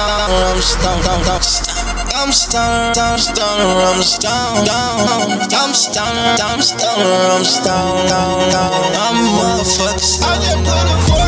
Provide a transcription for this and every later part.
I'm stoned, I'm stoned, I'm stoned, I'm stoned. I'm stoned, I'm stoned, I'm stoned, I'm stoned, I'm stoned, I'm motherfuckers. I just put a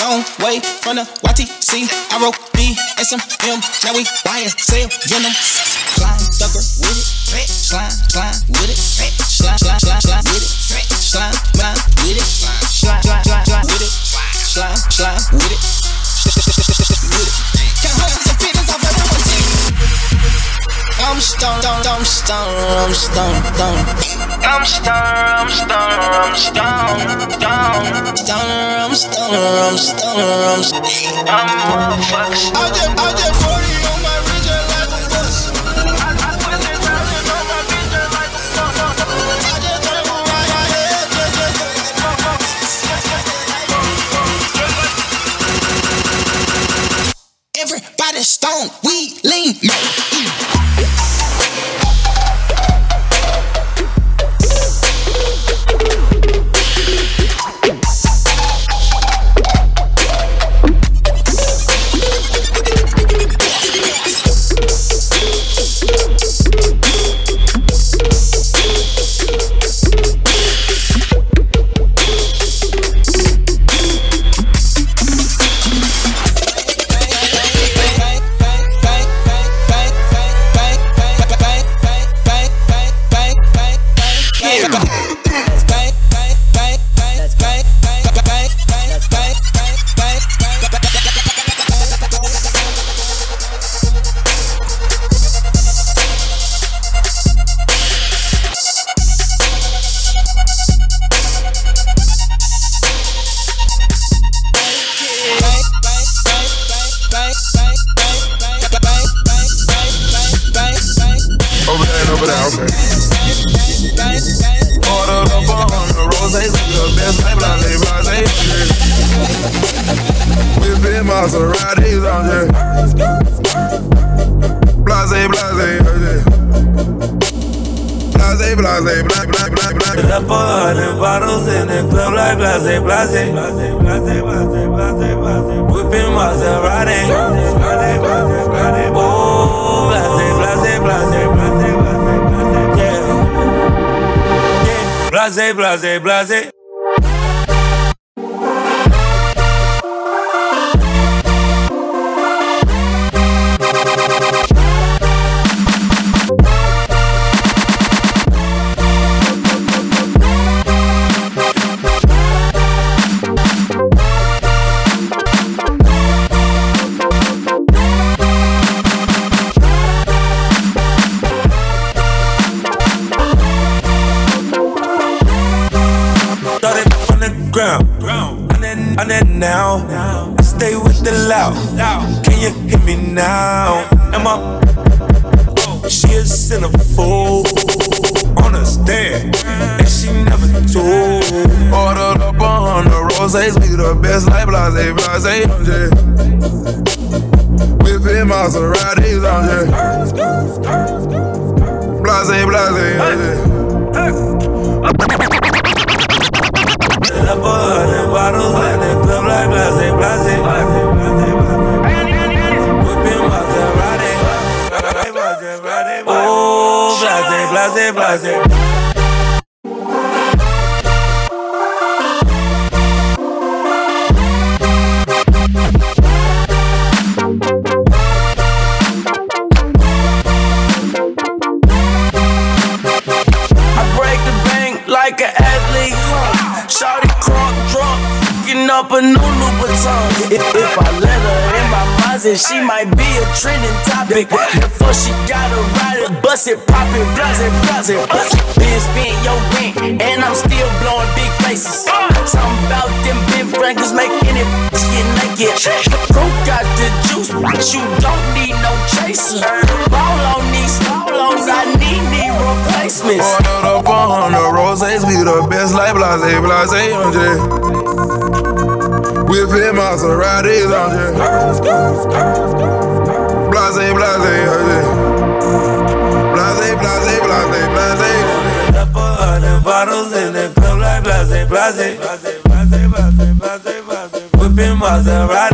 long way from the YTC. I wrote B and. Now we YSL Venom. Slime ducker with it. Slime, slime with it. Slime, slime, slime, slime with it. Slime, slime with it. Slime, slime, slime, slime with it. Slime, slime with it. With it. Can't hold some feelings off everyone's team. I'm stoned, I'm I'm stoned, I'm stoned, stoned. I'm stoned, I'm stoned, I'm stoned, stoned. Stoner, I'm stoner, I'm stoner, I'm stoned. I'm motherfuckers. I just, I just okay. Ordered up a hundred roses, the best life, blase, blase. With big Maseratis on there. Blase, blase, blase. Blase, blase, blase, blase, blase, blase. Up a hundred bottles in the club like blase, blase, blase, blase, blase, blase, blase. Whipping Maserati, Blase, blase, blase. Can you hear me now? Am I? She a centerfold on a stand, and she never told. Ordered up a hundred roses, we the best life, blase, blase. With big Maseratis on there. Blase, blase, blase. Up a hundred bottles the club like blase, blase. placer, placer. Shawty crunk drunk, getting up a new Louboutin. If, if I let her in my closet, she might be a trending topic. Before she got a ride bust it, pop it, blast it, blast it, bust it. Been spent your rent, and I'm still blowing big faces. Something about them big Frankers making it get naked. Broke got the juice, but you don't need no chaser. Ball on these stalls, I need knee replacements. Ordered up on the roses, we the best like blase, blase, on Whipping Maseratis, on Blase, blase, Blase, blase, blase, blase. Up a hundred bottles in the club like blase, blase, blase, blase, blase, blase, blase. Whipping Maserati,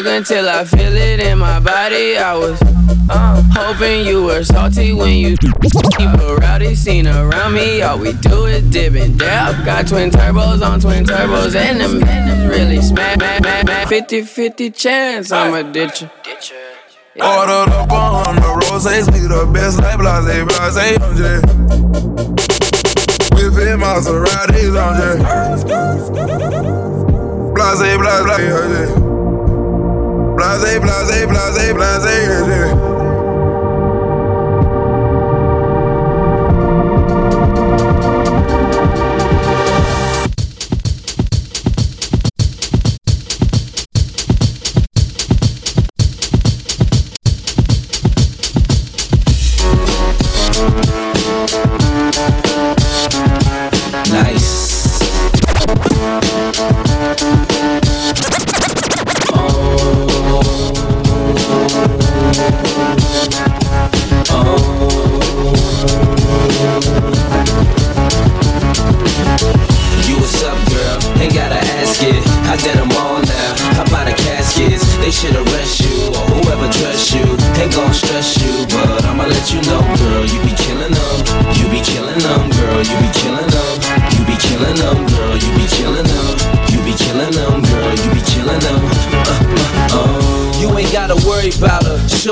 out until I feel it in my body. I was uh, hoping you were salty when you keep a rowdy scene around me. All we do is dip and dab. Got twin turbos on twin turbos, and them really smash. 50 50 chance I'ma ditch you. Ordered up on the roses, we the best like blase, blase, on Whipping Maseratis, on Blase, blase, blase, blase, blase, blase, blase,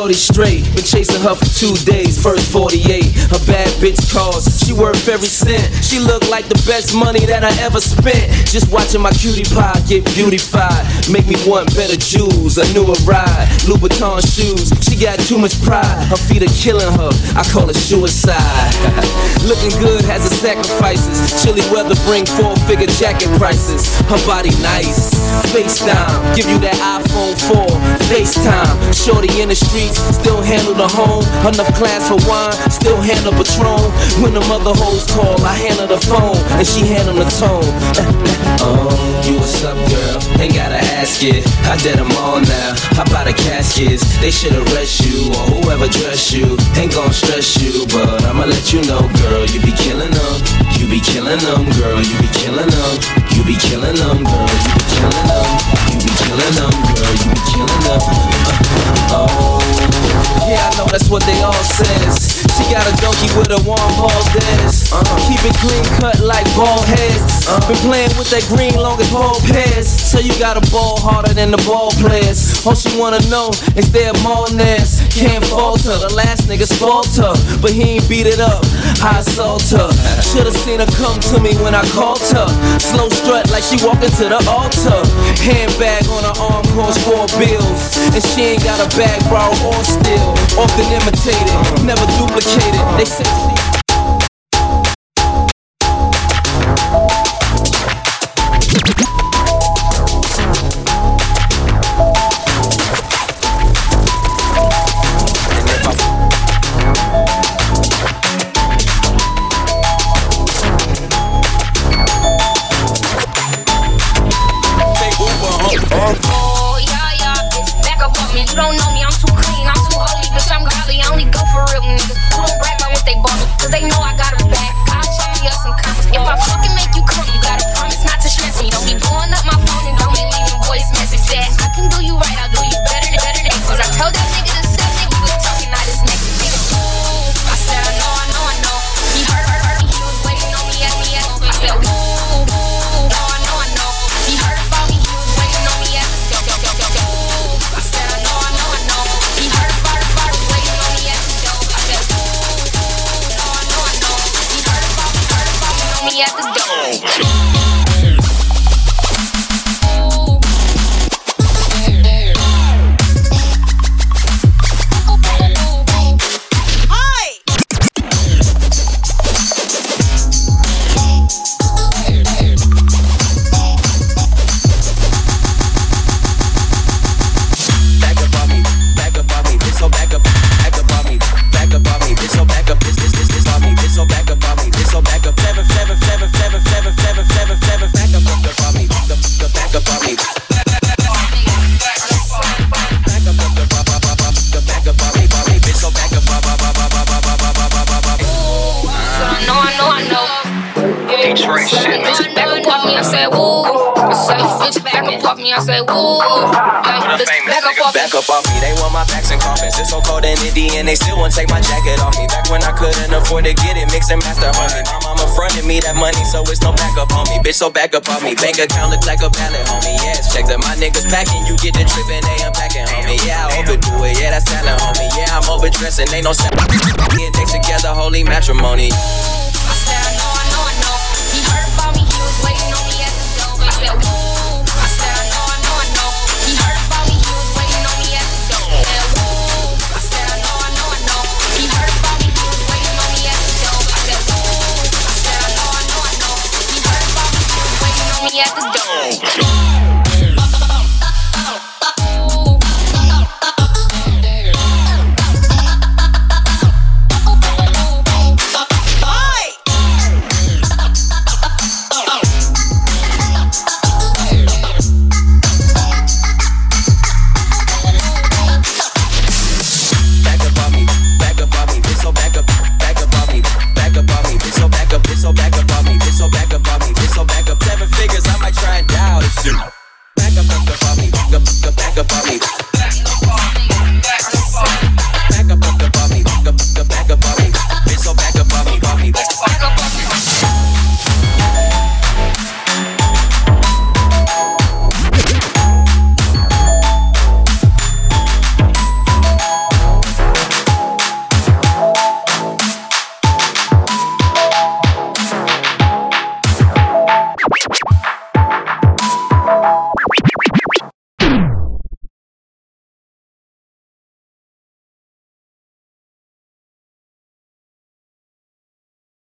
blase. straight. Been chasing her for two days, first 48. A bad bitch calls, she worth every cent. She look like the best money that I ever spent. Just watching my cutie pie get beautified. Make me want better jewels, a newer ride. Louboutin shoes, she got too much pride. Her feet are killing her, I call it suicide. Looking good has its sacrifices. Chilly weather bring four figure jacket prices. Her body nice, FaceTime, give you that iPhone 4. FaceTime, shorty in the streets, still handle the home. Enough class for wine, still handle Patron. When the mother hoes call, I handle the phone, and she handle the tone. oh, you what's up, girl? Ain't gotta ask it. I did them all now. How about the caskets? They should arrest you, or whoever dress you. Ain't gon' stress you, but I'ma let you know, girl, you be killing them. You be killing them, girl, you be killing them. You be killing them, girl, you be killing them. You be killing them, girl, you be killing them. Uh, oh. Yeah, that's what they all says. She got a donkey with a warm ball dance. Uh, keep it clean cut like ball heads. Uh, been playing with that green long as ball pairs. So you got a ball harder than the ball players. All she wanna know is their Martinez. Can't falter. The last nigga her, but he ain't beat it up. I assault her. Should've seen her come to me when I called her. Slow strut like she walking to the altar. Handbag on her arm costs four bills. And she ain't got a bag borrow or steal. Often imitated, never duplicated. They say I said woo. Back up off me, I said woo. Like, bitch, back up off me, I said, woo. back up off me. Back up off me, they want my backs and coffins. It's so cold in Indy and they still won't take my jacket off me. Back when I couldn't afford to get it, mix and master homie. My mama fronted me that money, so it's no backup on me. Bitch, so back up on me. Bank account look like a pallet, homie. Yes, check that my niggas packing. You get the trip and they unpacking, homie. Yeah, I overdo it. Yeah, that's talent, homie. Yeah, I'm overdressing. Ain't no sound. Getting things together, holy matrimony. I said, I know, I know, I know. He heard about me, he was waiting on me at the door. I said,